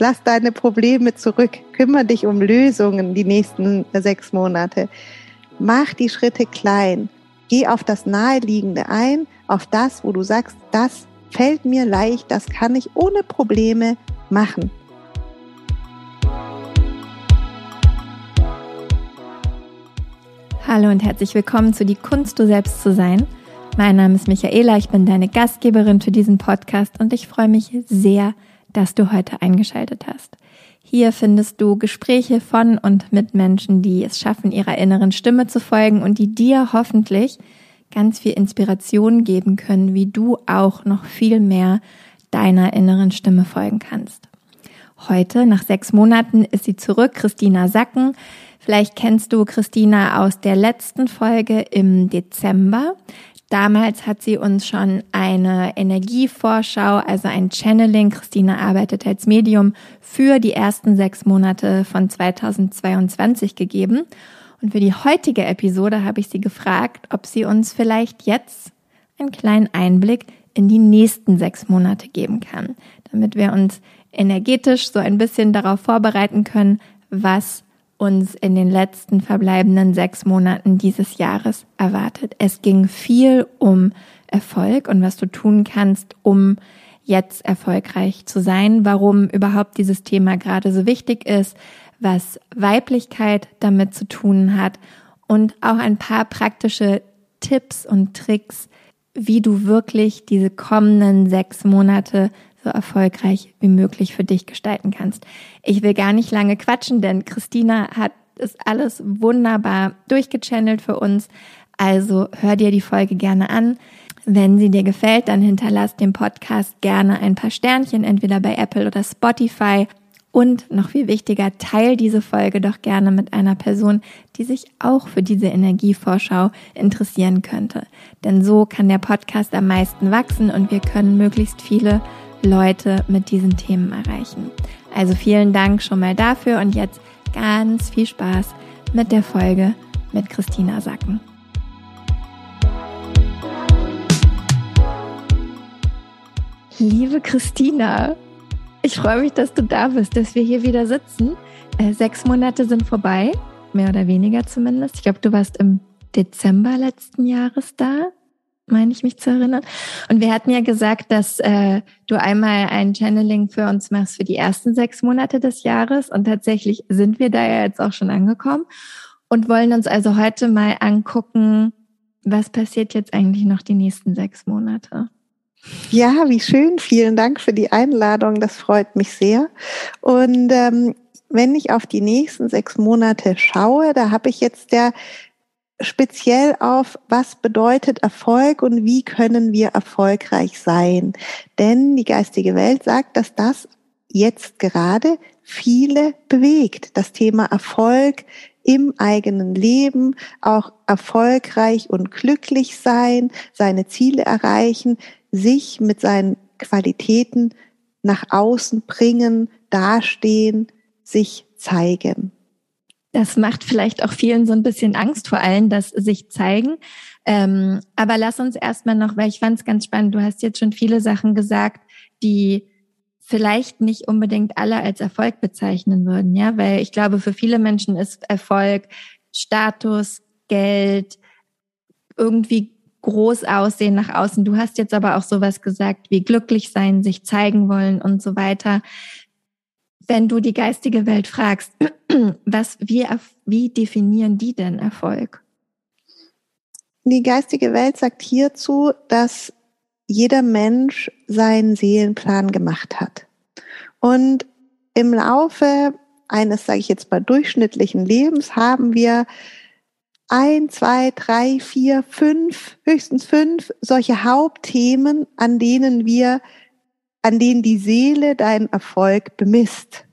Lass deine Probleme zurück. Kümmere dich um Lösungen die nächsten sechs Monate. Mach die Schritte klein. Geh auf das Naheliegende ein, auf das, wo du sagst, das fällt mir leicht, das kann ich ohne Probleme machen. Hallo und herzlich willkommen zu Die Kunst, du selbst zu sein. Mein Name ist Michaela, ich bin deine Gastgeberin für diesen Podcast und ich freue mich sehr, dass du heute eingeschaltet hast. Hier findest du Gespräche von und mit Menschen, die es schaffen, ihrer inneren Stimme zu folgen und die dir hoffentlich ganz viel Inspiration geben können, wie du auch noch viel mehr deiner inneren Stimme folgen kannst. Heute, nach sechs Monaten, ist sie zurück, Christina Sacken. Vielleicht kennst du Christina aus der letzten Folge im Dezember. Damals hat sie uns schon eine Energievorschau, also ein Channeling, Christina arbeitet als Medium, für die ersten sechs Monate von 2022 gegeben. Und für die heutige Episode habe ich sie gefragt, ob sie uns vielleicht jetzt einen kleinen Einblick in die nächsten sechs Monate geben kann, damit wir uns energetisch so ein bisschen darauf vorbereiten können, was uns in den letzten verbleibenden sechs Monaten dieses Jahres erwartet. Es ging viel um Erfolg und was du tun kannst, um jetzt erfolgreich zu sein, warum überhaupt dieses Thema gerade so wichtig ist, was Weiblichkeit damit zu tun hat und auch ein paar praktische Tipps und Tricks, wie du wirklich diese kommenden sechs Monate so erfolgreich wie möglich für dich gestalten kannst. Ich will gar nicht lange quatschen, denn Christina hat es alles wunderbar durchgechannelt für uns. Also hör dir die Folge gerne an. Wenn sie dir gefällt, dann hinterlass dem Podcast gerne ein paar Sternchen, entweder bei Apple oder Spotify. Und noch viel wichtiger, teil diese Folge doch gerne mit einer Person, die sich auch für diese Energievorschau interessieren könnte. Denn so kann der Podcast am meisten wachsen und wir können möglichst viele Leute mit diesen Themen erreichen. Also vielen Dank schon mal dafür und jetzt ganz viel Spaß mit der Folge mit Christina Sacken. Liebe Christina, ich freue mich, dass du da bist, dass wir hier wieder sitzen. Äh, sechs Monate sind vorbei, mehr oder weniger zumindest. Ich glaube, du warst im Dezember letzten Jahres da meine ich mich zu erinnern. Und wir hatten ja gesagt, dass äh, du einmal ein Channeling für uns machst für die ersten sechs Monate des Jahres. Und tatsächlich sind wir da ja jetzt auch schon angekommen und wollen uns also heute mal angucken, was passiert jetzt eigentlich noch die nächsten sechs Monate. Ja, wie schön. Vielen Dank für die Einladung. Das freut mich sehr. Und ähm, wenn ich auf die nächsten sechs Monate schaue, da habe ich jetzt ja speziell auf, was bedeutet Erfolg und wie können wir erfolgreich sein. Denn die geistige Welt sagt, dass das jetzt gerade viele bewegt. Das Thema Erfolg im eigenen Leben, auch erfolgreich und glücklich sein, seine Ziele erreichen, sich mit seinen Qualitäten nach außen bringen, dastehen, sich zeigen. Das macht vielleicht auch vielen so ein bisschen Angst vor allem, dass sich zeigen. Ähm, aber lass uns erstmal noch, weil ich fand es ganz spannend, du hast jetzt schon viele Sachen gesagt, die vielleicht nicht unbedingt alle als Erfolg bezeichnen würden, ja, weil ich glaube, für viele Menschen ist Erfolg Status, Geld, irgendwie groß aussehen nach außen. Du hast jetzt aber auch sowas gesagt wie glücklich sein, sich zeigen wollen und so weiter wenn du die geistige Welt fragst, was, wie, wie definieren die denn Erfolg? Die geistige Welt sagt hierzu, dass jeder Mensch seinen Seelenplan gemacht hat. Und im Laufe eines, sage ich jetzt mal, durchschnittlichen Lebens haben wir ein, zwei, drei, vier, fünf, höchstens fünf solche Hauptthemen, an denen wir an denen die Seele deinen Erfolg bemisst.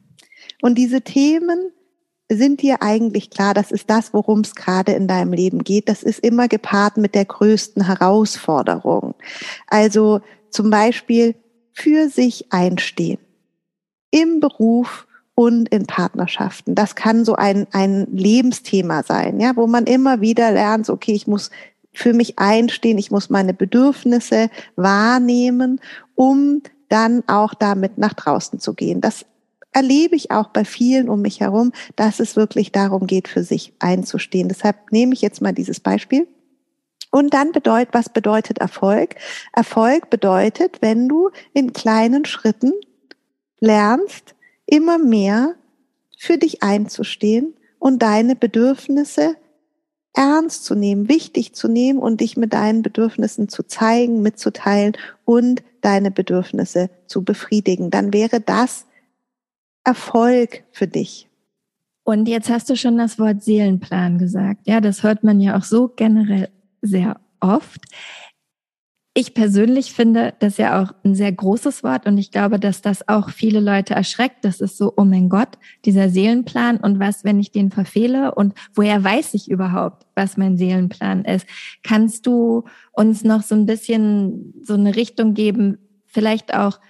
Und diese Themen sind dir eigentlich klar, das ist das, worum es gerade in deinem Leben geht. Das ist immer gepaart mit der größten Herausforderung. Also zum Beispiel für sich einstehen. Im Beruf und in Partnerschaften. Das kann so ein, ein Lebensthema sein, ja, wo man immer wieder lernt, okay, ich muss für mich einstehen, ich muss meine Bedürfnisse wahrnehmen, um dann auch damit nach draußen zu gehen. Das erlebe ich auch bei vielen um mich herum, dass es wirklich darum geht, für sich einzustehen. Deshalb nehme ich jetzt mal dieses Beispiel. Und dann bedeutet, was bedeutet Erfolg? Erfolg bedeutet, wenn du in kleinen Schritten lernst, immer mehr für dich einzustehen und deine Bedürfnisse ernst zu nehmen, wichtig zu nehmen und dich mit deinen Bedürfnissen zu zeigen, mitzuteilen und deine Bedürfnisse zu befriedigen. Dann wäre das Erfolg für dich. Und jetzt hast du schon das Wort Seelenplan gesagt. Ja, das hört man ja auch so generell sehr oft. Ich persönlich finde das ja auch ein sehr großes Wort und ich glaube, dass das auch viele Leute erschreckt. Das ist so, oh mein Gott, dieser Seelenplan und was, wenn ich den verfehle und woher weiß ich überhaupt, was mein Seelenplan ist? Kannst du uns noch so ein bisschen so eine Richtung geben, vielleicht auch,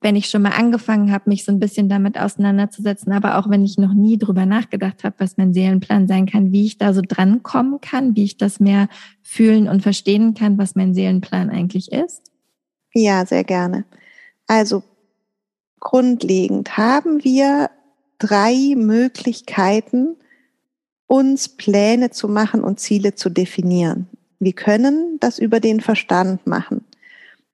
wenn ich schon mal angefangen habe, mich so ein bisschen damit auseinanderzusetzen, aber auch wenn ich noch nie drüber nachgedacht habe, was mein Seelenplan sein kann, wie ich da so drankommen kann, wie ich das mehr fühlen und verstehen kann, was mein Seelenplan eigentlich ist? Ja, sehr gerne. Also grundlegend haben wir drei Möglichkeiten, uns Pläne zu machen und Ziele zu definieren. Wir können das über den Verstand machen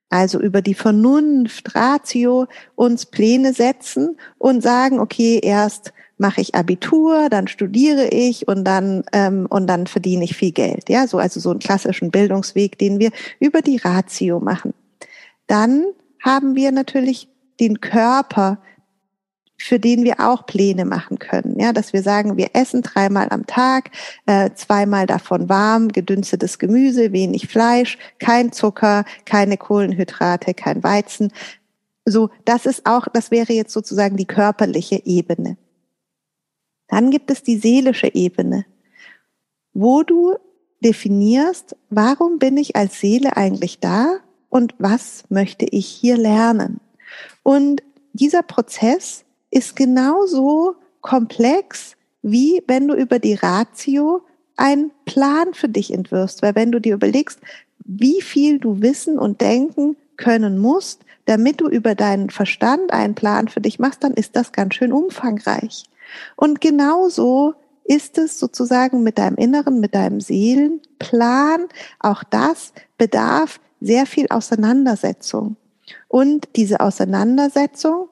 also über die Vernunft, Ratio, uns Pläne setzen und sagen, okay, erst mache ich Abitur, dann studiere ich und dann ähm, und dann verdiene ich viel Geld. Ja, so also so einen klassischen Bildungsweg, den wir über die Ratio machen. Dann haben wir natürlich den Körper, für den wir auch Pläne machen können. Ja, dass wir sagen, wir essen dreimal am Tag, äh, zweimal davon warm, gedünstetes Gemüse, wenig Fleisch, kein Zucker, keine Kohlenhydrate, kein Weizen. So, das ist auch, das wäre jetzt sozusagen die körperliche Ebene. Dann gibt es die seelische Ebene, wo du definierst, warum bin ich als Seele eigentlich da und was möchte ich hier lernen? Und dieser Prozess ist genauso komplex, wie wenn du über die Ratio einen Plan für dich entwirfst. Weil wenn du dir überlegst, wie viel du wissen und denken können musst, damit du über deinen Verstand einen Plan für dich machst, dann ist das ganz schön umfangreich. Und genauso ist es sozusagen mit deinem Inneren, mit deinem Seelenplan. Auch das bedarf sehr viel Auseinandersetzung. Und diese Auseinandersetzung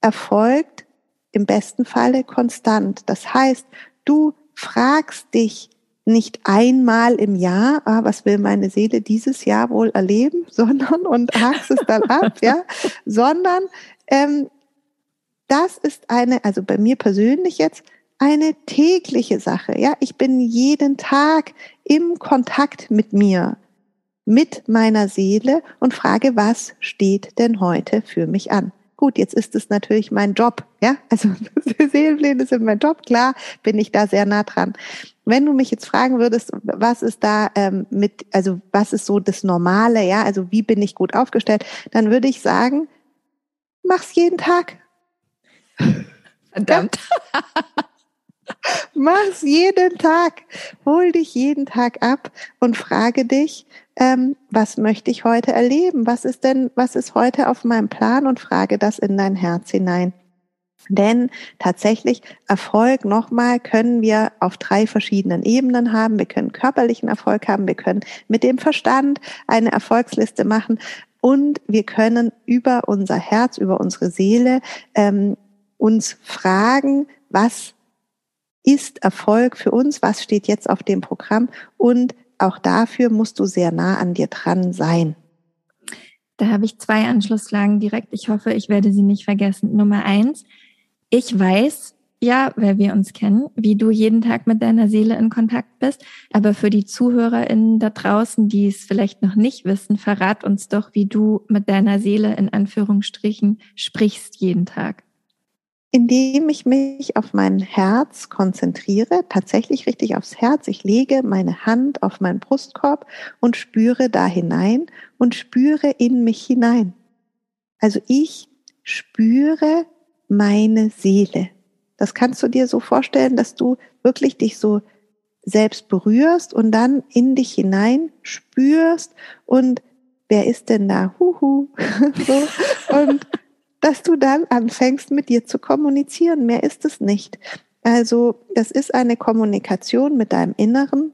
erfolgt im besten Falle konstant. Das heißt, du fragst dich nicht einmal im Jahr, ah, was will meine Seele dieses Jahr wohl erleben, sondern und hakst es dann ab, ja, sondern ähm, das ist eine, also bei mir persönlich jetzt eine tägliche Sache. Ja, ich bin jeden Tag im Kontakt mit mir, mit meiner Seele und frage, was steht denn heute für mich an? Gut, jetzt ist es natürlich mein Job, ja, also Seelenpläne sind mein Job, klar, bin ich da sehr nah dran. Wenn du mich jetzt fragen würdest, was ist da ähm, mit, also was ist so das Normale, ja, also wie bin ich gut aufgestellt, dann würde ich sagen, mach's jeden Tag. Verdammt. Ja? Mach's jeden Tag. Hol dich jeden Tag ab und frage dich, ähm, was möchte ich heute erleben? Was ist denn, was ist heute auf meinem Plan? Und frage das in dein Herz hinein. Denn tatsächlich Erfolg nochmal können wir auf drei verschiedenen Ebenen haben. Wir können körperlichen Erfolg haben, wir können mit dem Verstand eine Erfolgsliste machen und wir können über unser Herz, über unsere Seele ähm, uns fragen, was ist Erfolg für uns, was steht jetzt auf dem Programm und auch dafür musst du sehr nah an dir dran sein. Da habe ich zwei Anschlusslagen direkt. Ich hoffe, ich werde sie nicht vergessen. Nummer eins, ich weiß, ja, weil wir uns kennen, wie du jeden Tag mit deiner Seele in Kontakt bist. Aber für die ZuhörerInnen da draußen, die es vielleicht noch nicht wissen, verrat uns doch, wie du mit deiner Seele in Anführungsstrichen sprichst jeden Tag indem ich mich auf mein Herz konzentriere, tatsächlich richtig aufs Herz. Ich lege meine Hand auf meinen Brustkorb und spüre da hinein und spüre in mich hinein. Also ich spüre meine Seele. Das kannst du dir so vorstellen, dass du wirklich dich so selbst berührst und dann in dich hinein spürst und wer ist denn da? Huhu. so. Und dass du dann anfängst, mit dir zu kommunizieren. Mehr ist es nicht. Also das ist eine Kommunikation mit deinem Inneren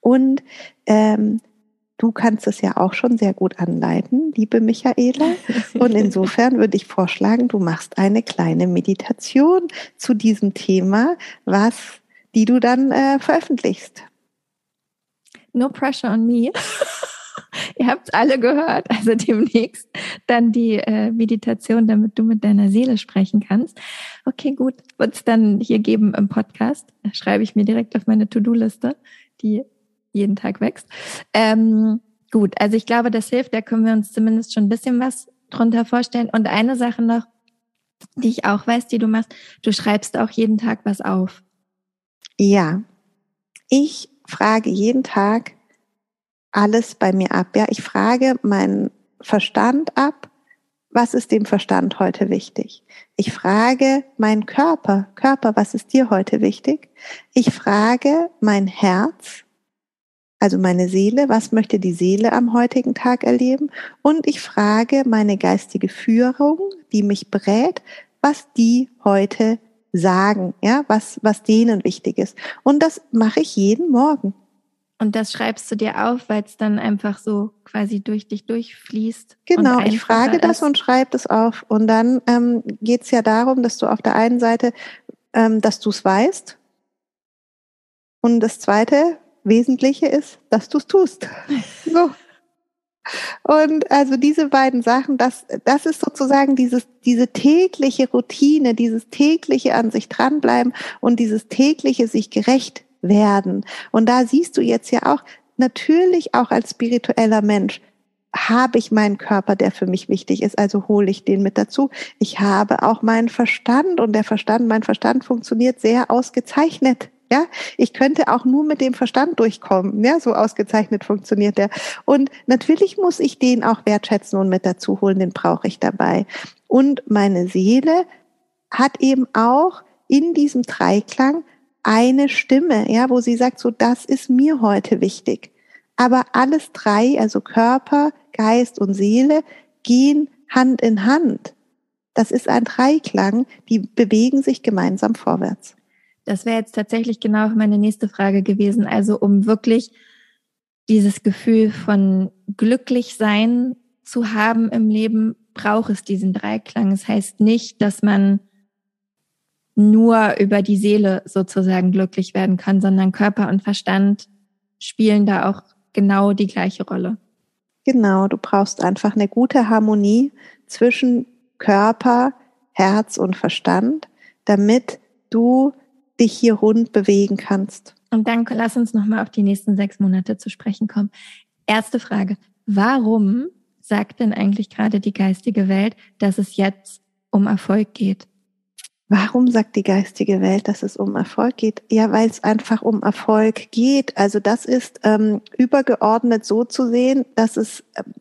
und ähm, du kannst es ja auch schon sehr gut anleiten, liebe Michaela. Und insofern würde ich vorschlagen, du machst eine kleine Meditation zu diesem Thema, was die du dann äh, veröffentlichst. No pressure on me. Ihr habt es alle gehört. Also demnächst dann die äh, Meditation, damit du mit deiner Seele sprechen kannst. Okay, gut. Wird es dann hier geben im Podcast. Schreibe ich mir direkt auf meine To-Do-Liste, die jeden Tag wächst. Ähm, gut, also ich glaube, das hilft. Da können wir uns zumindest schon ein bisschen was drunter vorstellen. Und eine Sache noch, die ich auch weiß, die du machst, du schreibst auch jeden Tag was auf. Ja, ich frage jeden Tag, alles bei mir ab. Ja, ich frage meinen Verstand ab, was ist dem Verstand heute wichtig? Ich frage meinen Körper, Körper, was ist dir heute wichtig? Ich frage mein Herz, also meine Seele, was möchte die Seele am heutigen Tag erleben? Und ich frage meine geistige Führung, die mich berät, was die heute sagen, ja, was, was denen wichtig ist. Und das mache ich jeden Morgen. Und das schreibst du dir auf, weil es dann einfach so quasi durch dich durchfließt. Genau, ich frage ist. das und schreibe das auf. Und dann ähm, geht es ja darum, dass du auf der einen Seite, ähm, dass du es weißt. Und das zweite Wesentliche ist, dass du es tust. so. Und also diese beiden Sachen, das, das ist sozusagen dieses, diese tägliche Routine, dieses tägliche an sich dranbleiben und dieses tägliche sich gerecht werden. Und da siehst du jetzt ja auch, natürlich auch als spiritueller Mensch, habe ich meinen Körper, der für mich wichtig ist, also hole ich den mit dazu. Ich habe auch meinen Verstand und der Verstand, mein Verstand funktioniert sehr ausgezeichnet. Ja, ich könnte auch nur mit dem Verstand durchkommen. Ja, so ausgezeichnet funktioniert der. Und natürlich muss ich den auch wertschätzen und mit dazu holen, den brauche ich dabei. Und meine Seele hat eben auch in diesem Dreiklang eine Stimme, ja, wo sie sagt, so, das ist mir heute wichtig. Aber alles drei, also Körper, Geist und Seele, gehen Hand in Hand. Das ist ein Dreiklang, die bewegen sich gemeinsam vorwärts. Das wäre jetzt tatsächlich genau meine nächste Frage gewesen. Also um wirklich dieses Gefühl von glücklich sein zu haben im Leben, braucht es diesen Dreiklang. Das heißt nicht, dass man nur über die Seele sozusagen glücklich werden kann, sondern Körper und Verstand spielen da auch genau die gleiche Rolle. Genau, du brauchst einfach eine gute Harmonie zwischen Körper, Herz und Verstand, damit du dich hier rund bewegen kannst. Und dann lass uns nochmal auf die nächsten sechs Monate zu sprechen kommen. Erste Frage. Warum sagt denn eigentlich gerade die geistige Welt, dass es jetzt um Erfolg geht? Warum sagt die geistige Welt, dass es um Erfolg geht? Ja, weil es einfach um Erfolg geht. Also das ist ähm, übergeordnet so zu sehen, dass es ähm,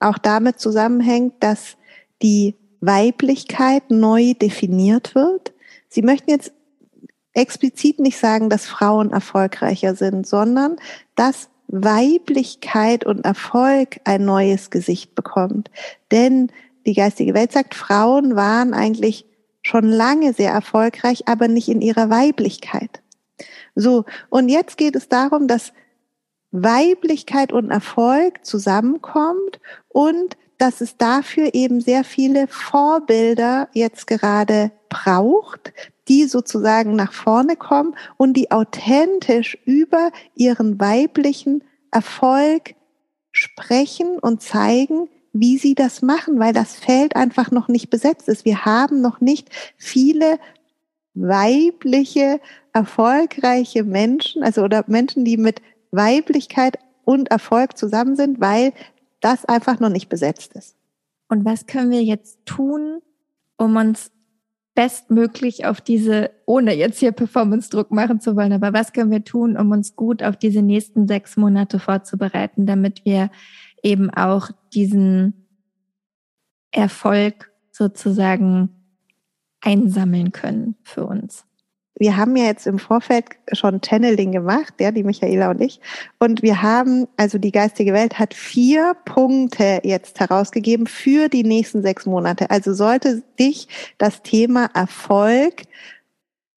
auch damit zusammenhängt, dass die Weiblichkeit neu definiert wird. Sie möchten jetzt explizit nicht sagen, dass Frauen erfolgreicher sind, sondern dass Weiblichkeit und Erfolg ein neues Gesicht bekommt. Denn die geistige Welt sagt, Frauen waren eigentlich schon lange sehr erfolgreich, aber nicht in ihrer Weiblichkeit. So, und jetzt geht es darum, dass Weiblichkeit und Erfolg zusammenkommt und dass es dafür eben sehr viele Vorbilder jetzt gerade braucht, die sozusagen nach vorne kommen und die authentisch über ihren weiblichen Erfolg sprechen und zeigen, wie sie das machen, weil das Feld einfach noch nicht besetzt ist. Wir haben noch nicht viele weibliche, erfolgreiche Menschen, also oder Menschen, die mit Weiblichkeit und Erfolg zusammen sind, weil das einfach noch nicht besetzt ist. Und was können wir jetzt tun, um uns bestmöglich auf diese, ohne jetzt hier Performance-Druck machen zu wollen, aber was können wir tun, um uns gut auf diese nächsten sechs Monate vorzubereiten, damit wir eben auch diesen Erfolg sozusagen einsammeln können für uns. wir haben ja jetzt im Vorfeld schon Channeling gemacht, ja, die Michaela und ich. Und wir haben, also die geistige Welt hat vier Punkte jetzt herausgegeben für die nächsten sechs Monate. Also sollte dich das Thema Erfolg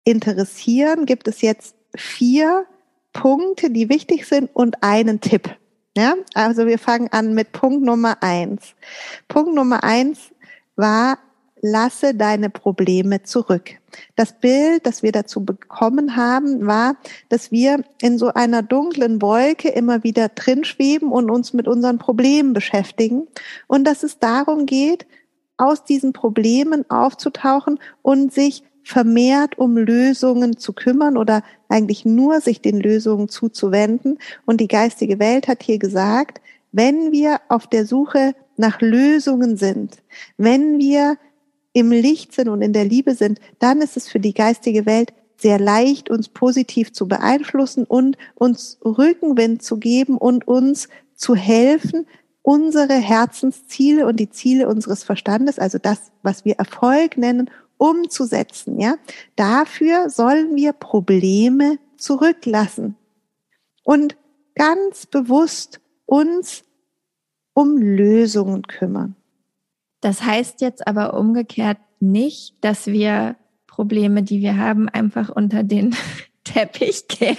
interessieren, gibt es jetzt vier Punkte, die wichtig sind und einen Tipp. Ja, also wir fangen an mit Punkt Nummer eins. Punkt Nummer eins war lasse deine Probleme zurück. Das Bild, das wir dazu bekommen haben, war, dass wir in so einer dunklen Wolke immer wieder drin schweben und uns mit unseren Problemen beschäftigen und dass es darum geht, aus diesen Problemen aufzutauchen und sich vermehrt um Lösungen zu kümmern oder eigentlich nur sich den Lösungen zuzuwenden. Und die geistige Welt hat hier gesagt, wenn wir auf der Suche nach Lösungen sind, wenn wir im Licht sind und in der Liebe sind, dann ist es für die geistige Welt sehr leicht, uns positiv zu beeinflussen und uns Rückenwind zu geben und uns zu helfen, unsere Herzensziele und die Ziele unseres Verstandes, also das, was wir Erfolg nennen, umzusetzen, ja. Dafür sollen wir Probleme zurücklassen und ganz bewusst uns um Lösungen kümmern. Das heißt jetzt aber umgekehrt nicht, dass wir Probleme, die wir haben, einfach unter den Teppich kehren.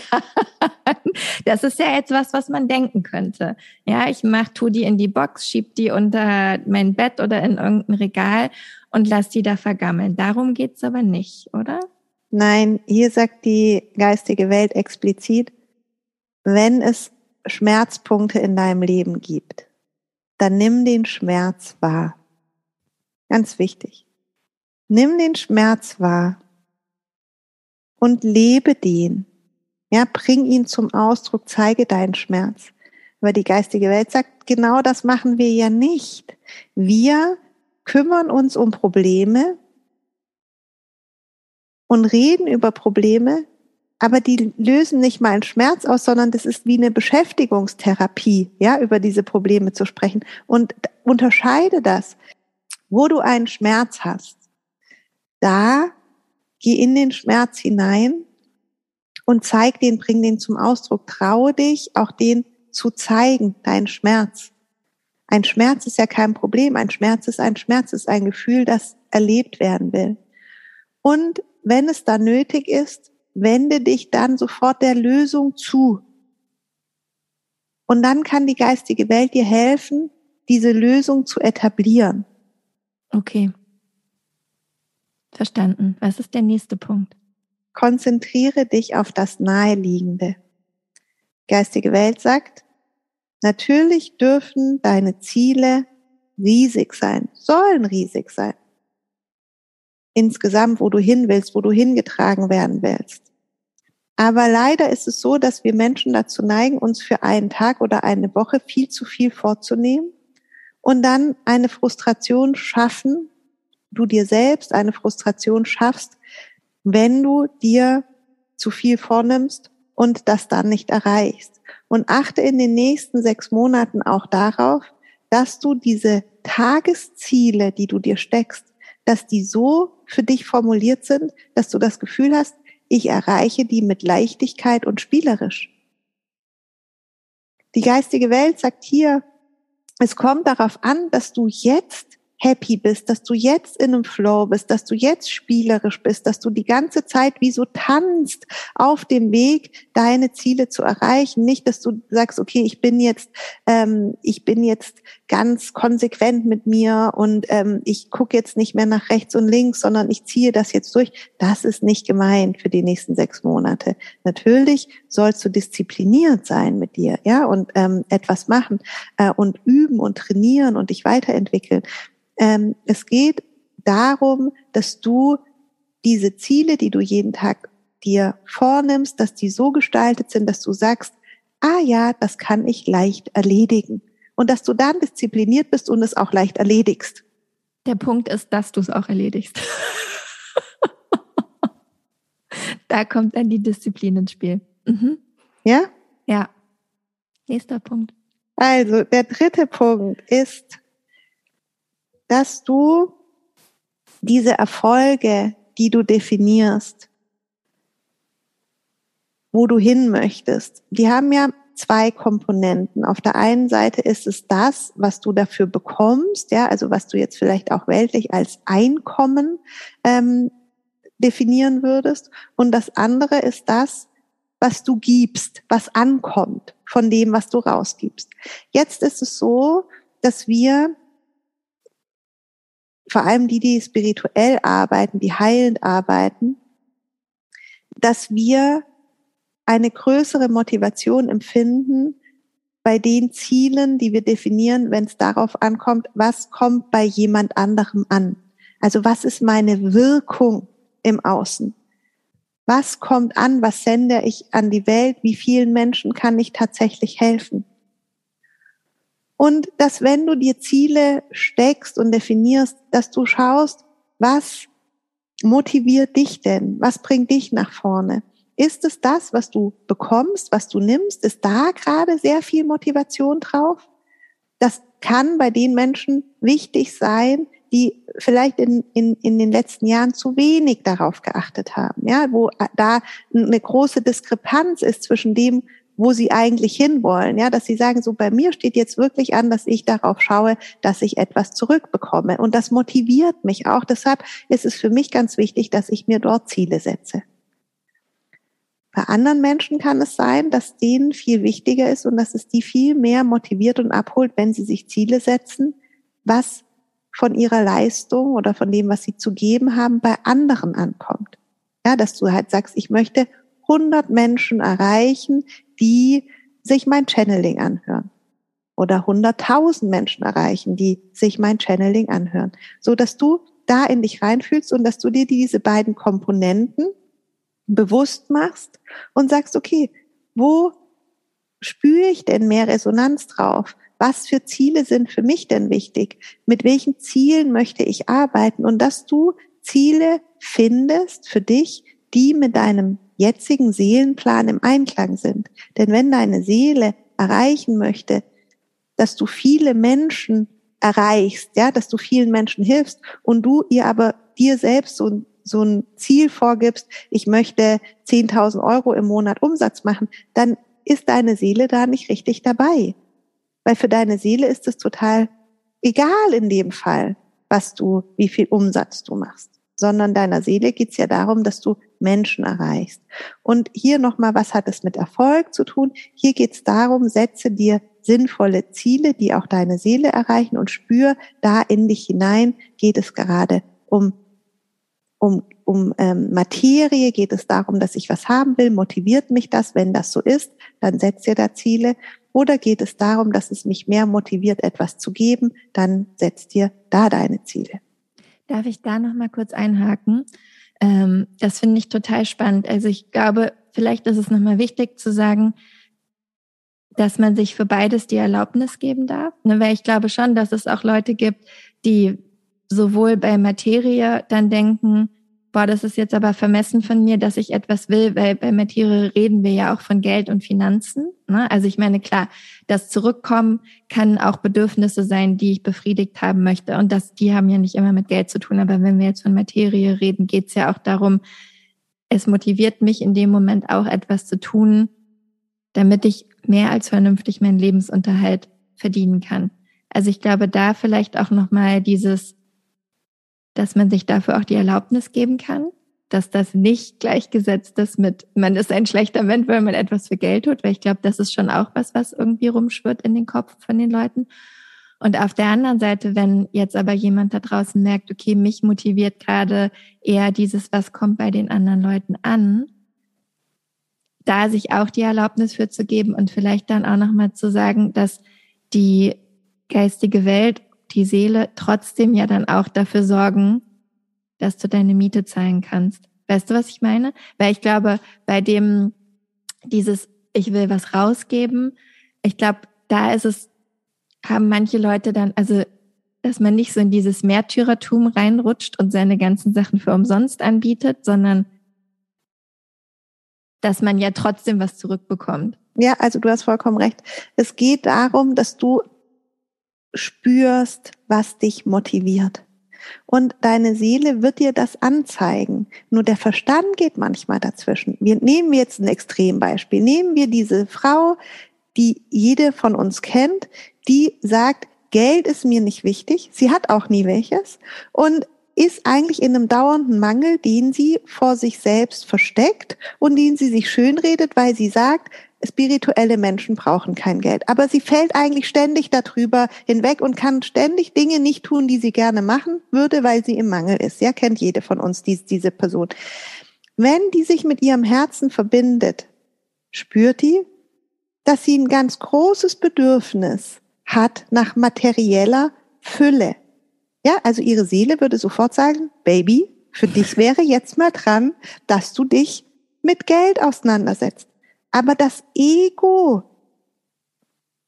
Das ist ja jetzt was, was man denken könnte. Ja, ich mach, tu die in die Box, schieb die unter mein Bett oder in irgendein Regal und lass die da vergammeln. Darum geht's aber nicht, oder? Nein, hier sagt die geistige Welt explizit, wenn es Schmerzpunkte in deinem Leben gibt, dann nimm den Schmerz wahr. Ganz wichtig. Nimm den Schmerz wahr und lebe den. Ja, bring ihn zum Ausdruck, zeige deinen Schmerz. Aber die geistige Welt sagt, genau das machen wir ja nicht. Wir kümmern uns um Probleme und reden über Probleme, aber die lösen nicht mal einen Schmerz aus, sondern das ist wie eine Beschäftigungstherapie, ja, über diese Probleme zu sprechen. Und unterscheide das wo du einen Schmerz hast, da geh in den Schmerz hinein und zeig den, bring den zum Ausdruck. Traue dich, auch den zu zeigen, deinen Schmerz. Ein Schmerz ist ja kein Problem. Ein Schmerz ist ein Schmerz, ist ein Gefühl, das erlebt werden will. Und wenn es da nötig ist, wende dich dann sofort der Lösung zu. Und dann kann die geistige Welt dir helfen, diese Lösung zu etablieren. Okay. Verstanden. Was ist der nächste Punkt? Konzentriere dich auf das Naheliegende. Geistige Welt sagt, natürlich dürfen deine Ziele riesig sein, sollen riesig sein. Insgesamt, wo du hin willst, wo du hingetragen werden willst. Aber leider ist es so, dass wir Menschen dazu neigen, uns für einen Tag oder eine Woche viel zu viel vorzunehmen und dann eine Frustration schaffen, du dir selbst eine Frustration schaffst, wenn du dir zu viel vornimmst und das dann nicht erreichst. Und achte in den nächsten sechs Monaten auch darauf, dass du diese Tagesziele, die du dir steckst, dass die so für dich formuliert sind, dass du das Gefühl hast, ich erreiche die mit Leichtigkeit und spielerisch. Die geistige Welt sagt hier, es kommt darauf an, dass du jetzt happy bist, dass du jetzt in einem Flow bist, dass du jetzt spielerisch bist, dass du die ganze Zeit wie so tanzt auf dem Weg, deine Ziele zu erreichen. Nicht, dass du sagst, okay, ich bin jetzt, ähm, ich bin jetzt ganz konsequent mit mir und ähm, ich gucke jetzt nicht mehr nach rechts und links, sondern ich ziehe das jetzt durch. Das ist nicht gemeint für die nächsten sechs Monate. Natürlich sollst du diszipliniert sein mit dir, ja, und ähm, etwas machen äh, und üben und trainieren und dich weiterentwickeln. Ähm, es geht darum, dass du diese Ziele, die du jeden Tag dir vornimmst, dass die so gestaltet sind, dass du sagst, ah ja, das kann ich leicht erledigen. Und dass du dann diszipliniert bist und es auch leicht erledigst. Der Punkt ist, dass du es auch erledigst. da kommt dann die Disziplin ins Spiel. Mhm. Ja? Ja. Nächster Punkt. Also, der dritte Punkt ist, dass du diese Erfolge, die du definierst, wo du hin möchtest, die haben ja zwei Komponenten. Auf der einen Seite ist es das, was du dafür bekommst, ja, also was du jetzt vielleicht auch weltlich als Einkommen ähm, definieren würdest. Und das andere ist das, was du gibst, was ankommt von dem, was du rausgibst. Jetzt ist es so, dass wir vor allem die, die spirituell arbeiten, die heilend arbeiten, dass wir eine größere Motivation empfinden bei den Zielen, die wir definieren, wenn es darauf ankommt, was kommt bei jemand anderem an. Also was ist meine Wirkung im Außen? Was kommt an? Was sende ich an die Welt? Wie vielen Menschen kann ich tatsächlich helfen? Und dass wenn du dir Ziele steckst und definierst, dass du schaust, was motiviert dich denn? Was bringt dich nach vorne? Ist es das, was du bekommst, was du nimmst? Ist da gerade sehr viel Motivation drauf? Das kann bei den Menschen wichtig sein, die vielleicht in, in, in den letzten Jahren zu wenig darauf geachtet haben, ja, wo da eine große Diskrepanz ist zwischen dem, wo sie eigentlich hinwollen, ja, dass sie sagen, so bei mir steht jetzt wirklich an, dass ich darauf schaue, dass ich etwas zurückbekomme. Und das motiviert mich auch. Deshalb ist es für mich ganz wichtig, dass ich mir dort Ziele setze. Bei anderen Menschen kann es sein, dass denen viel wichtiger ist und dass es die viel mehr motiviert und abholt, wenn sie sich Ziele setzen, was von ihrer Leistung oder von dem, was sie zu geben haben, bei anderen ankommt. Ja, dass du halt sagst, ich möchte 100 Menschen erreichen, die sich mein Channeling anhören. Oder 100.000 Menschen erreichen, die sich mein Channeling anhören. So dass du da in dich reinfühlst und dass du dir diese beiden Komponenten bewusst machst und sagst, okay, wo spüre ich denn mehr Resonanz drauf? Was für Ziele sind für mich denn wichtig? Mit welchen Zielen möchte ich arbeiten? Und dass du Ziele findest für dich, die mit deinem jetzigen Seelenplan im Einklang sind. Denn wenn deine Seele erreichen möchte, dass du viele Menschen erreichst, ja, dass du vielen Menschen hilfst und du ihr aber dir selbst so so ein Ziel vorgibst, ich möchte 10.000 Euro im Monat Umsatz machen, dann ist deine Seele da nicht richtig dabei. Weil für deine Seele ist es total egal in dem Fall, was du, wie viel Umsatz du machst. Sondern deiner Seele geht's ja darum, dass du Menschen erreichst. Und hier nochmal, was hat es mit Erfolg zu tun? Hier geht's darum, setze dir sinnvolle Ziele, die auch deine Seele erreichen und spür da in dich hinein, geht es gerade um um, um ähm, Materie, geht es darum, dass ich was haben will, motiviert mich das, wenn das so ist, dann setzt ihr da Ziele. Oder geht es darum, dass es mich mehr motiviert, etwas zu geben, dann setzt ihr da deine Ziele. Darf ich da noch mal kurz einhaken? Ähm, das finde ich total spannend. Also ich glaube, vielleicht ist es noch mal wichtig zu sagen, dass man sich für beides die Erlaubnis geben darf. Ne? Weil ich glaube schon, dass es auch Leute gibt, die sowohl bei Materie dann denken, boah, das ist jetzt aber vermessen von mir, dass ich etwas will, weil bei Materie reden wir ja auch von Geld und Finanzen. Ne? Also ich meine, klar, das Zurückkommen kann auch Bedürfnisse sein, die ich befriedigt haben möchte. Und das, die haben ja nicht immer mit Geld zu tun. Aber wenn wir jetzt von Materie reden, geht es ja auch darum, es motiviert mich in dem Moment auch etwas zu tun, damit ich mehr als vernünftig meinen Lebensunterhalt verdienen kann. Also ich glaube, da vielleicht auch nochmal dieses dass man sich dafür auch die Erlaubnis geben kann, dass das nicht gleichgesetzt ist mit, man ist ein schlechter Mensch, weil man etwas für Geld tut, weil ich glaube, das ist schon auch was, was irgendwie rumschwirrt in den Kopf von den Leuten. Und auf der anderen Seite, wenn jetzt aber jemand da draußen merkt, okay, mich motiviert gerade eher dieses, was kommt bei den anderen Leuten an, da sich auch die Erlaubnis für zu geben und vielleicht dann auch nochmal zu sagen, dass die geistige Welt die Seele trotzdem ja dann auch dafür sorgen, dass du deine Miete zahlen kannst. Weißt du, was ich meine? Weil ich glaube, bei dem dieses, ich will was rausgeben, ich glaube, da ist es, haben manche Leute dann, also, dass man nicht so in dieses Märtyrertum reinrutscht und seine ganzen Sachen für umsonst anbietet, sondern dass man ja trotzdem was zurückbekommt. Ja, also du hast vollkommen recht. Es geht darum, dass du spürst, was dich motiviert. Und deine Seele wird dir das anzeigen. Nur der Verstand geht manchmal dazwischen. Wir nehmen jetzt ein Extrembeispiel. Nehmen wir diese Frau, die jede von uns kennt, die sagt, Geld ist mir nicht wichtig. Sie hat auch nie welches und ist eigentlich in einem dauernden Mangel, den sie vor sich selbst versteckt und den sie sich schönredet, weil sie sagt, spirituelle Menschen brauchen kein Geld. Aber sie fällt eigentlich ständig darüber hinweg und kann ständig Dinge nicht tun, die sie gerne machen würde, weil sie im Mangel ist. Ja, kennt jede von uns diese, diese Person. Wenn die sich mit ihrem Herzen verbindet, spürt die, dass sie ein ganz großes Bedürfnis hat nach materieller Fülle. Ja, also ihre Seele würde sofort sagen, Baby, für dich wäre jetzt mal dran, dass du dich mit Geld auseinandersetzt. Aber das Ego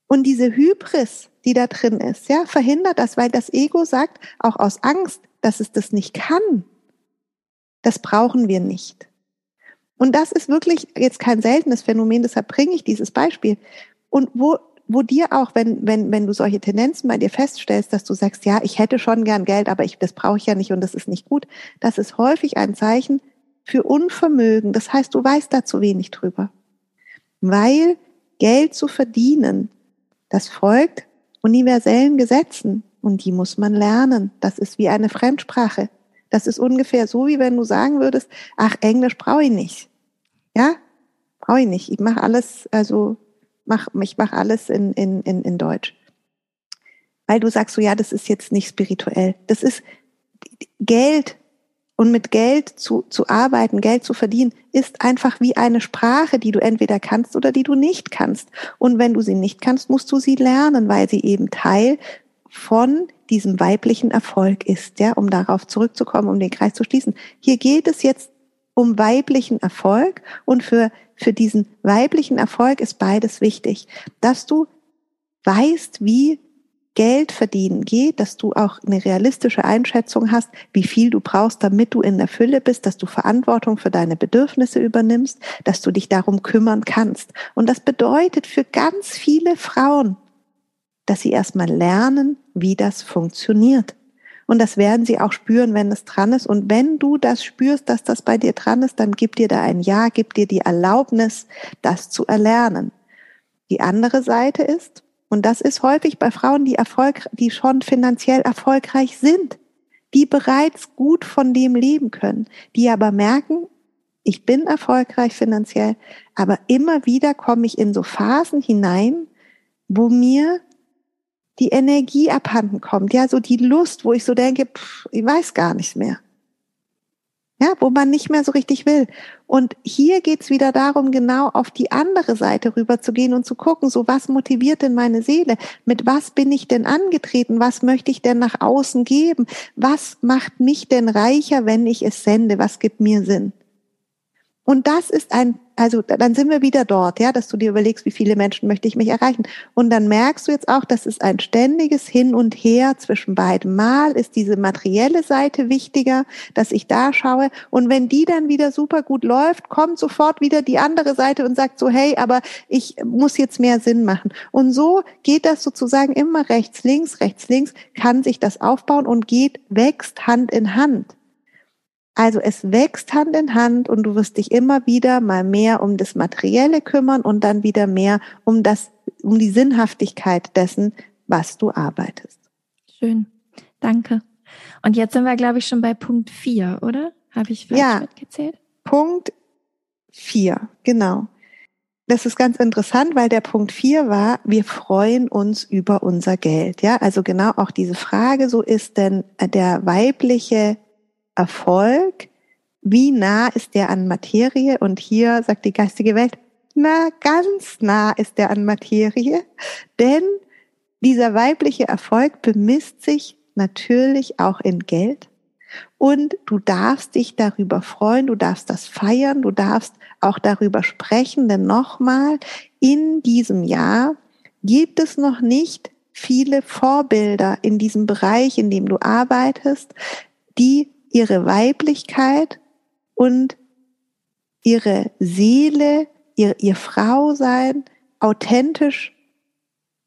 und diese Hybris, die da drin ist, ja, verhindert das, weil das Ego sagt, auch aus Angst, dass es das nicht kann. Das brauchen wir nicht. Und das ist wirklich jetzt kein seltenes Phänomen, deshalb bringe ich dieses Beispiel. Und wo, wo dir auch, wenn, wenn, wenn du solche Tendenzen bei dir feststellst, dass du sagst, ja, ich hätte schon gern Geld, aber ich, das brauche ich ja nicht und das ist nicht gut, das ist häufig ein Zeichen für Unvermögen. Das heißt, du weißt da zu wenig drüber weil Geld zu verdienen, das folgt universellen Gesetzen und die muss man lernen. Das ist wie eine Fremdsprache. Das ist ungefähr so, wie wenn du sagen würdest, ach, Englisch brauche ich nicht. Ja, brauche ich nicht. Ich mache alles, also mach, ich mache alles in, in, in, in Deutsch. Weil du sagst so, ja, das ist jetzt nicht spirituell. Das ist Geld und mit Geld zu, zu arbeiten, Geld zu verdienen, ist einfach wie eine Sprache, die du entweder kannst oder die du nicht kannst. Und wenn du sie nicht kannst, musst du sie lernen, weil sie eben Teil von diesem weiblichen Erfolg ist, ja, um darauf zurückzukommen, um den Kreis zu schließen. Hier geht es jetzt um weiblichen Erfolg und für, für diesen weiblichen Erfolg ist beides wichtig, dass du weißt, wie Geld verdienen geht, dass du auch eine realistische Einschätzung hast, wie viel du brauchst, damit du in der Fülle bist, dass du Verantwortung für deine Bedürfnisse übernimmst, dass du dich darum kümmern kannst. Und das bedeutet für ganz viele Frauen, dass sie erstmal lernen, wie das funktioniert. Und das werden sie auch spüren, wenn es dran ist. Und wenn du das spürst, dass das bei dir dran ist, dann gib dir da ein Ja, gib dir die Erlaubnis, das zu erlernen. Die andere Seite ist, und das ist häufig bei Frauen, die Erfolg, die schon finanziell erfolgreich sind, die bereits gut von dem leben können, die aber merken, ich bin erfolgreich finanziell, aber immer wieder komme ich in so Phasen hinein, wo mir die Energie abhanden kommt, ja, so die Lust, wo ich so denke, pff, ich weiß gar nicht mehr ja, wo man nicht mehr so richtig will. Und hier geht's wieder darum, genau auf die andere Seite rüber zu gehen und zu gucken, so was motiviert denn meine Seele? Mit was bin ich denn angetreten? Was möchte ich denn nach außen geben? Was macht mich denn reicher, wenn ich es sende? Was gibt mir Sinn? Und das ist ein, also dann sind wir wieder dort, ja, dass du dir überlegst, wie viele Menschen möchte ich mich erreichen. Und dann merkst du jetzt auch, das ist ein ständiges Hin und Her zwischen beiden. Mal ist diese materielle Seite wichtiger, dass ich da schaue. Und wenn die dann wieder super gut läuft, kommt sofort wieder die andere Seite und sagt so, hey, aber ich muss jetzt mehr Sinn machen. Und so geht das sozusagen immer rechts, links, rechts, links, kann sich das aufbauen und geht, wächst Hand in Hand. Also es wächst Hand in Hand und du wirst dich immer wieder mal mehr um das Materielle kümmern und dann wieder mehr um das, um die Sinnhaftigkeit dessen, was du arbeitest. Schön. Danke. Und jetzt sind wir, glaube ich, schon bei Punkt vier, oder? Habe ich falsch ja, mitgezählt? Punkt vier, genau. Das ist ganz interessant, weil der Punkt vier war, wir freuen uns über unser Geld. Ja, also genau auch diese Frage, so ist denn der weibliche Erfolg, wie nah ist der an Materie? Und hier sagt die geistige Welt, na, ganz nah ist der an Materie, denn dieser weibliche Erfolg bemisst sich natürlich auch in Geld. Und du darfst dich darüber freuen, du darfst das feiern, du darfst auch darüber sprechen, denn nochmal, in diesem Jahr gibt es noch nicht viele Vorbilder in diesem Bereich, in dem du arbeitest, die ihre Weiblichkeit und ihre Seele, ihr, ihr Frausein authentisch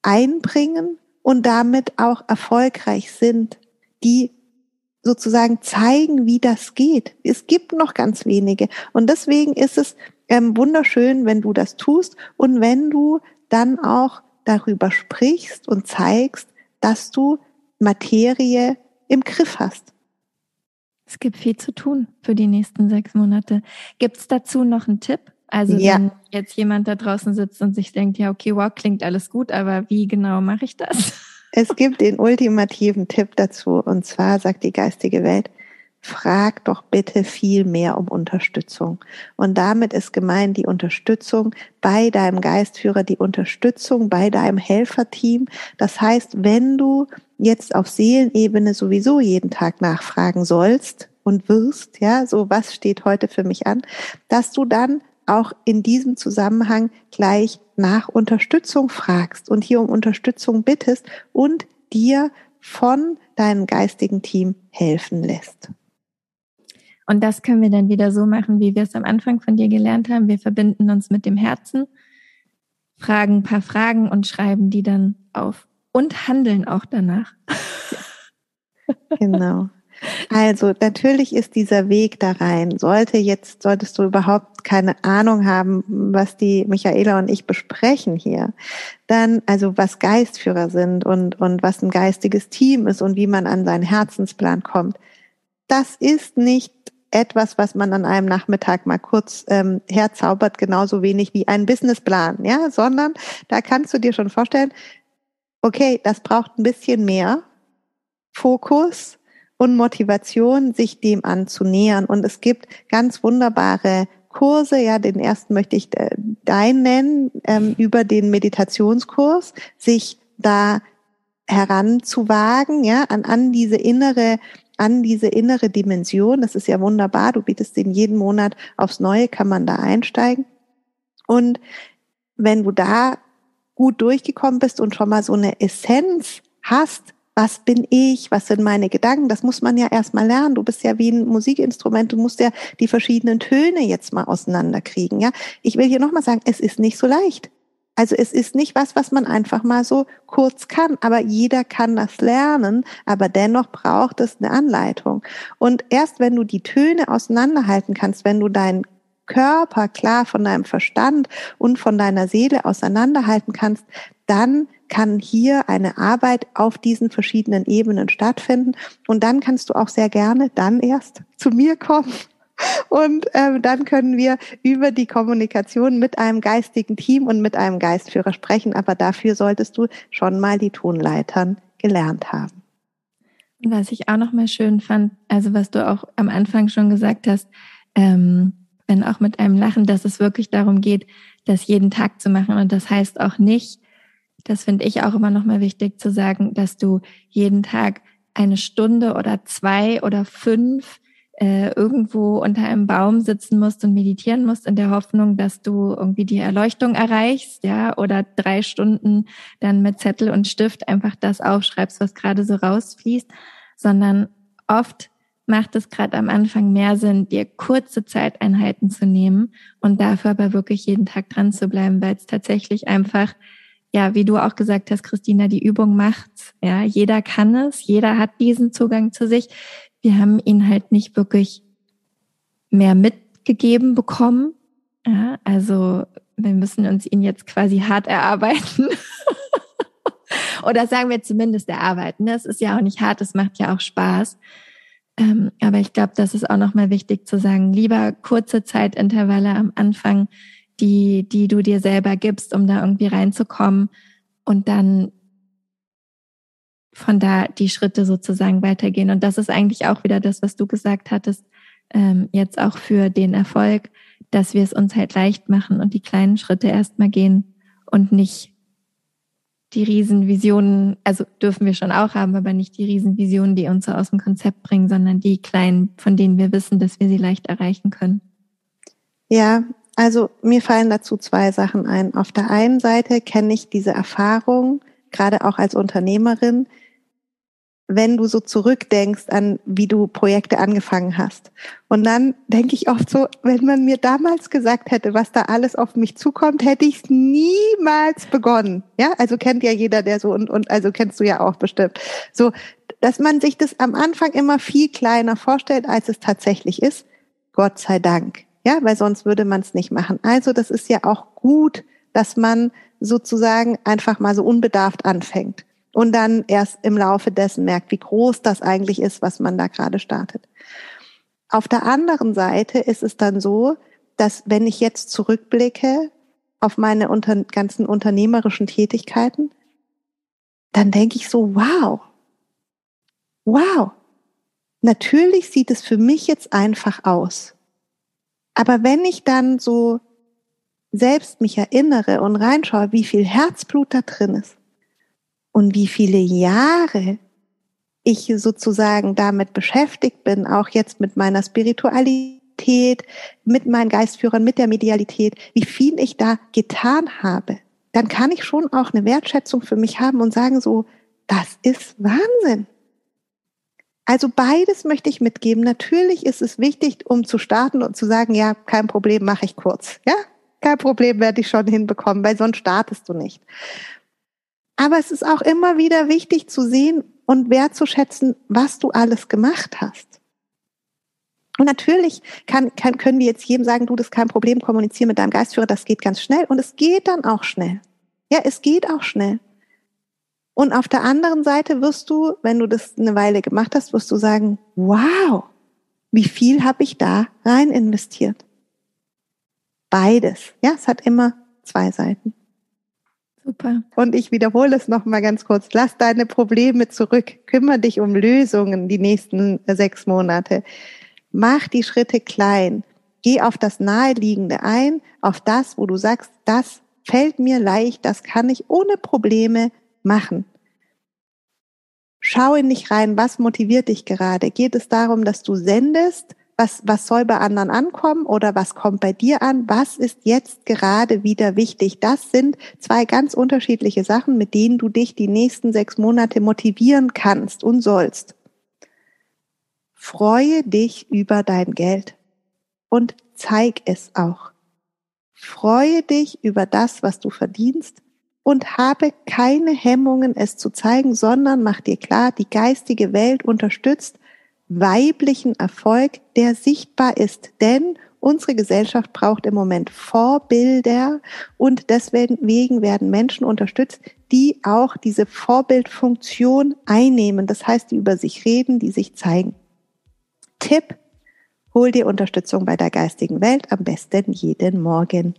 einbringen und damit auch erfolgreich sind, die sozusagen zeigen, wie das geht. Es gibt noch ganz wenige. Und deswegen ist es ähm, wunderschön, wenn du das tust und wenn du dann auch darüber sprichst und zeigst, dass du Materie im Griff hast. Es gibt viel zu tun für die nächsten sechs Monate. Gibt es dazu noch einen Tipp? Also Ja. wenn jetzt jemand da draußen sitzt und sich denkt, ja, okay, wow, klingt alles gut, aber wie genau mache ich das? Es gibt den ultimativen Tipp dazu und zwar sagt die geistige Welt, frag doch bitte viel mehr um Unterstützung. Und damit ist gemeint die Unterstützung bei deinem Geistführer, die Unterstützung bei deinem Helferteam. Das heißt, wenn du jetzt auf Seelenebene sowieso jeden Tag nachfragen sollst und wirst, ja, so was steht heute für mich an, dass du dann auch in diesem Zusammenhang gleich nach Unterstützung fragst und hier um Unterstützung bittest und dir von deinem geistigen Team helfen lässt. Und das können wir dann wieder so machen, wie wir es am Anfang von dir gelernt haben. Wir verbinden uns mit dem Herzen, fragen ein paar Fragen und schreiben die dann auf und handeln auch danach. Genau. Also natürlich ist dieser Weg da rein. Sollte jetzt, solltest du überhaupt keine Ahnung haben, was die Michaela und ich besprechen hier, dann, also was Geistführer sind und, und was ein geistiges Team ist und wie man an seinen Herzensplan kommt. Das ist nicht etwas, was man an einem Nachmittag mal kurz ähm, herzaubert, genauso wenig wie ein Businessplan, ja, sondern da kannst du dir schon vorstellen, okay, das braucht ein bisschen mehr Fokus und Motivation, sich dem anzunähern. Und es gibt ganz wunderbare Kurse, ja, den ersten möchte ich äh, dein nennen, ähm, über den Meditationskurs, sich da heranzuwagen, ja, an, an diese innere, an diese innere Dimension. Das ist ja wunderbar. Du bietest den jeden Monat aufs Neue, kann man da einsteigen. Und wenn du da gut durchgekommen bist und schon mal so eine Essenz hast, was bin ich, was sind meine Gedanken, das muss man ja erstmal lernen. Du bist ja wie ein Musikinstrument, du musst ja die verschiedenen Töne jetzt mal auseinanderkriegen, ja. Ich will hier nochmal sagen, es ist nicht so leicht. Also es ist nicht was, was man einfach mal so kurz kann, aber jeder kann das lernen, aber dennoch braucht es eine Anleitung. Und erst wenn du die Töne auseinanderhalten kannst, wenn du deinen Körper klar von deinem Verstand und von deiner Seele auseinanderhalten kannst, dann kann hier eine Arbeit auf diesen verschiedenen Ebenen stattfinden. Und dann kannst du auch sehr gerne dann erst zu mir kommen. Und ähm, dann können wir über die Kommunikation mit einem geistigen Team und mit einem Geistführer sprechen. Aber dafür solltest du schon mal die Tonleitern gelernt haben. Was ich auch noch mal schön fand, also was du auch am Anfang schon gesagt hast, ähm, wenn auch mit einem Lachen, dass es wirklich darum geht, das jeden Tag zu machen. Und das heißt auch nicht, das finde ich auch immer noch mal wichtig zu sagen, dass du jeden Tag eine Stunde oder zwei oder fünf äh, irgendwo unter einem Baum sitzen musst und meditieren musst in der Hoffnung, dass du irgendwie die Erleuchtung erreichst, ja, oder drei Stunden dann mit Zettel und Stift einfach das aufschreibst, was gerade so rausfließt, sondern oft macht es gerade am Anfang mehr Sinn, dir kurze Zeiteinheiten zu nehmen und dafür aber wirklich jeden Tag dran zu bleiben, weil es tatsächlich einfach ja, wie du auch gesagt hast, Christina, die Übung macht's. Ja, jeder kann es, jeder hat diesen Zugang zu sich. Wir haben ihn halt nicht wirklich mehr mitgegeben bekommen. Ja, also wir müssen uns ihn jetzt quasi hart erarbeiten. Oder sagen wir zumindest erarbeiten. Es ist ja auch nicht hart, es macht ja auch Spaß. Ähm, aber ich glaube, das ist auch nochmal wichtig zu sagen. Lieber kurze Zeitintervalle am Anfang, die, die du dir selber gibst, um da irgendwie reinzukommen und dann von da die Schritte sozusagen weitergehen. Und das ist eigentlich auch wieder das, was du gesagt hattest, ähm, jetzt auch für den Erfolg, dass wir es uns halt leicht machen und die kleinen Schritte erstmal gehen und nicht die Riesenvisionen, also dürfen wir schon auch haben, aber nicht die Riesenvisionen, die uns so aus dem Konzept bringen, sondern die kleinen, von denen wir wissen, dass wir sie leicht erreichen können. Ja, also mir fallen dazu zwei Sachen ein. Auf der einen Seite kenne ich diese Erfahrung, gerade auch als Unternehmerin, wenn du so zurückdenkst an, wie du Projekte angefangen hast. Und dann denke ich oft so, wenn man mir damals gesagt hätte, was da alles auf mich zukommt, hätte ich es niemals begonnen. Ja, also kennt ja jeder, der so und, und also kennst du ja auch bestimmt. So, dass man sich das am Anfang immer viel kleiner vorstellt, als es tatsächlich ist. Gott sei Dank. Ja, weil sonst würde man es nicht machen. Also das ist ja auch gut, dass man sozusagen einfach mal so unbedarft anfängt und dann erst im Laufe dessen merkt, wie groß das eigentlich ist, was man da gerade startet. Auf der anderen Seite ist es dann so, dass wenn ich jetzt zurückblicke auf meine unter, ganzen unternehmerischen Tätigkeiten, dann denke ich so, wow, wow, natürlich sieht es für mich jetzt einfach aus. Aber wenn ich dann so selbst mich erinnere und reinschaue, wie viel Herzblut da drin ist und wie viele Jahre ich sozusagen damit beschäftigt bin, auch jetzt mit meiner Spiritualität, mit meinen Geistführern, mit der Medialität, wie viel ich da getan habe, dann kann ich schon auch eine Wertschätzung für mich haben und sagen so, das ist Wahnsinn. Also beides möchte ich mitgeben. Natürlich ist es wichtig, um zu starten und zu sagen, ja, kein Problem, mache ich kurz. Ja, kein Problem, werde ich schon hinbekommen, weil sonst startest du nicht. Aber es ist auch immer wieder wichtig zu sehen und wertzuschätzen, was du alles gemacht hast. Und natürlich kann, kann, können wir jetzt jedem sagen, du, das ist kein Problem, kommunizieren mit deinem Geistführer, das geht ganz schnell. Und es geht dann auch schnell. Ja, es geht auch schnell. Und auf der anderen Seite wirst du, wenn du das eine Weile gemacht hast, wirst du sagen, wow, wie viel habe ich da rein investiert? Beides. Ja, es hat immer zwei Seiten. Super. Und ich wiederhole es noch mal ganz kurz. Lass deine Probleme zurück. Kümmere dich um Lösungen die nächsten sechs Monate. Mach die Schritte klein. Geh auf das Naheliegende ein, auf das, wo du sagst, das fällt mir leicht, das kann ich ohne Probleme machen. Schau in dich rein, was motiviert dich gerade? Geht es darum, dass du sendest? Was, was soll bei anderen ankommen oder was kommt bei dir an? Was ist jetzt gerade wieder wichtig? Das sind zwei ganz unterschiedliche Sachen, mit denen du dich die nächsten sechs Monate motivieren kannst und sollst. Freue dich über dein Geld und zeig es auch. Freue dich über das, was du verdienst und habe keine Hemmungen, es zu zeigen, sondern mach dir klar, die geistige Welt unterstützt weiblichen Erfolg, der sichtbar ist. Denn unsere Gesellschaft braucht im Moment Vorbilder und deswegen werden Menschen unterstützt, die auch diese Vorbildfunktion einnehmen. Das heißt, die über sich reden, die sich zeigen. Tipp, hol dir Unterstützung bei der geistigen Welt, am besten jeden Morgen.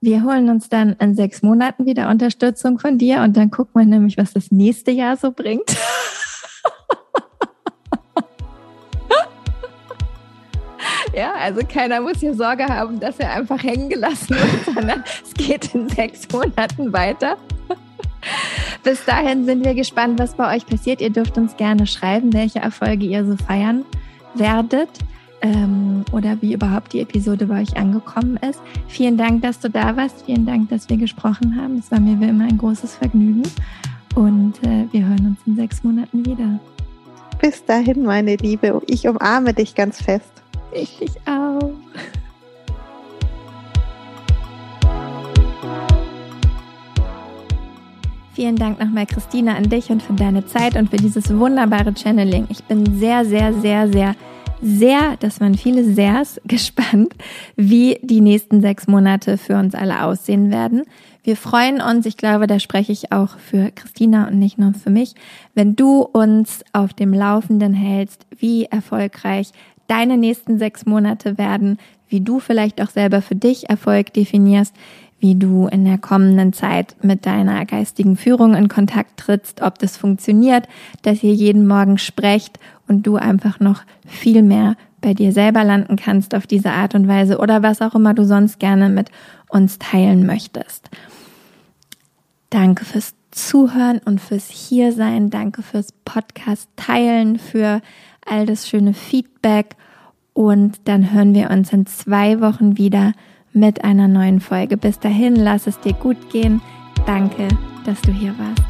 Wir holen uns dann in sechs Monaten wieder Unterstützung von dir und dann gucken wir nämlich, was das nächste Jahr so bringt. Ja, also keiner muss hier Sorge haben, dass er einfach hängen gelassen wird, sondern es geht in sechs Monaten weiter. Bis dahin sind wir gespannt, was bei euch passiert. Ihr dürft uns gerne schreiben, welche Erfolge ihr so feiern werdet ähm, oder wie überhaupt die Episode bei euch angekommen ist. Vielen Dank, dass du da warst. Vielen Dank, dass wir gesprochen haben. Es war mir wie immer ein großes Vergnügen. Und äh, wir hören uns in sechs Monaten wieder. Bis dahin, meine Liebe. Ich umarme dich ganz fest. Ich dich auch. Vielen Dank nochmal, Christina, an dich und für deine Zeit und für dieses wunderbare Channeling. Ich bin sehr, sehr, sehr, sehr sehr, das waren viele Sehrs, gespannt, wie die nächsten sechs Monate für uns alle aussehen werden. Wir freuen uns, ich glaube, da spreche ich auch für Christina und nicht nur für mich, wenn du uns auf dem Laufenden hältst, wie erfolgreich deine nächsten sechs Monate werden, wie du vielleicht auch selber für dich Erfolg definierst, wie du in der kommenden Zeit mit deiner geistigen Führung in Kontakt trittst, ob das funktioniert, dass ihr jeden Morgen sprecht und du einfach noch viel mehr bei dir selber landen kannst auf diese Art und Weise oder was auch immer du sonst gerne mit uns teilen möchtest. Danke fürs Zuhören und fürs Hiersein. Danke fürs Podcast teilen, für all das schöne Feedback. Und dann hören wir uns in zwei Wochen wieder mit einer neuen Folge. Bis dahin, lass es dir gut gehen. Danke, dass du hier warst.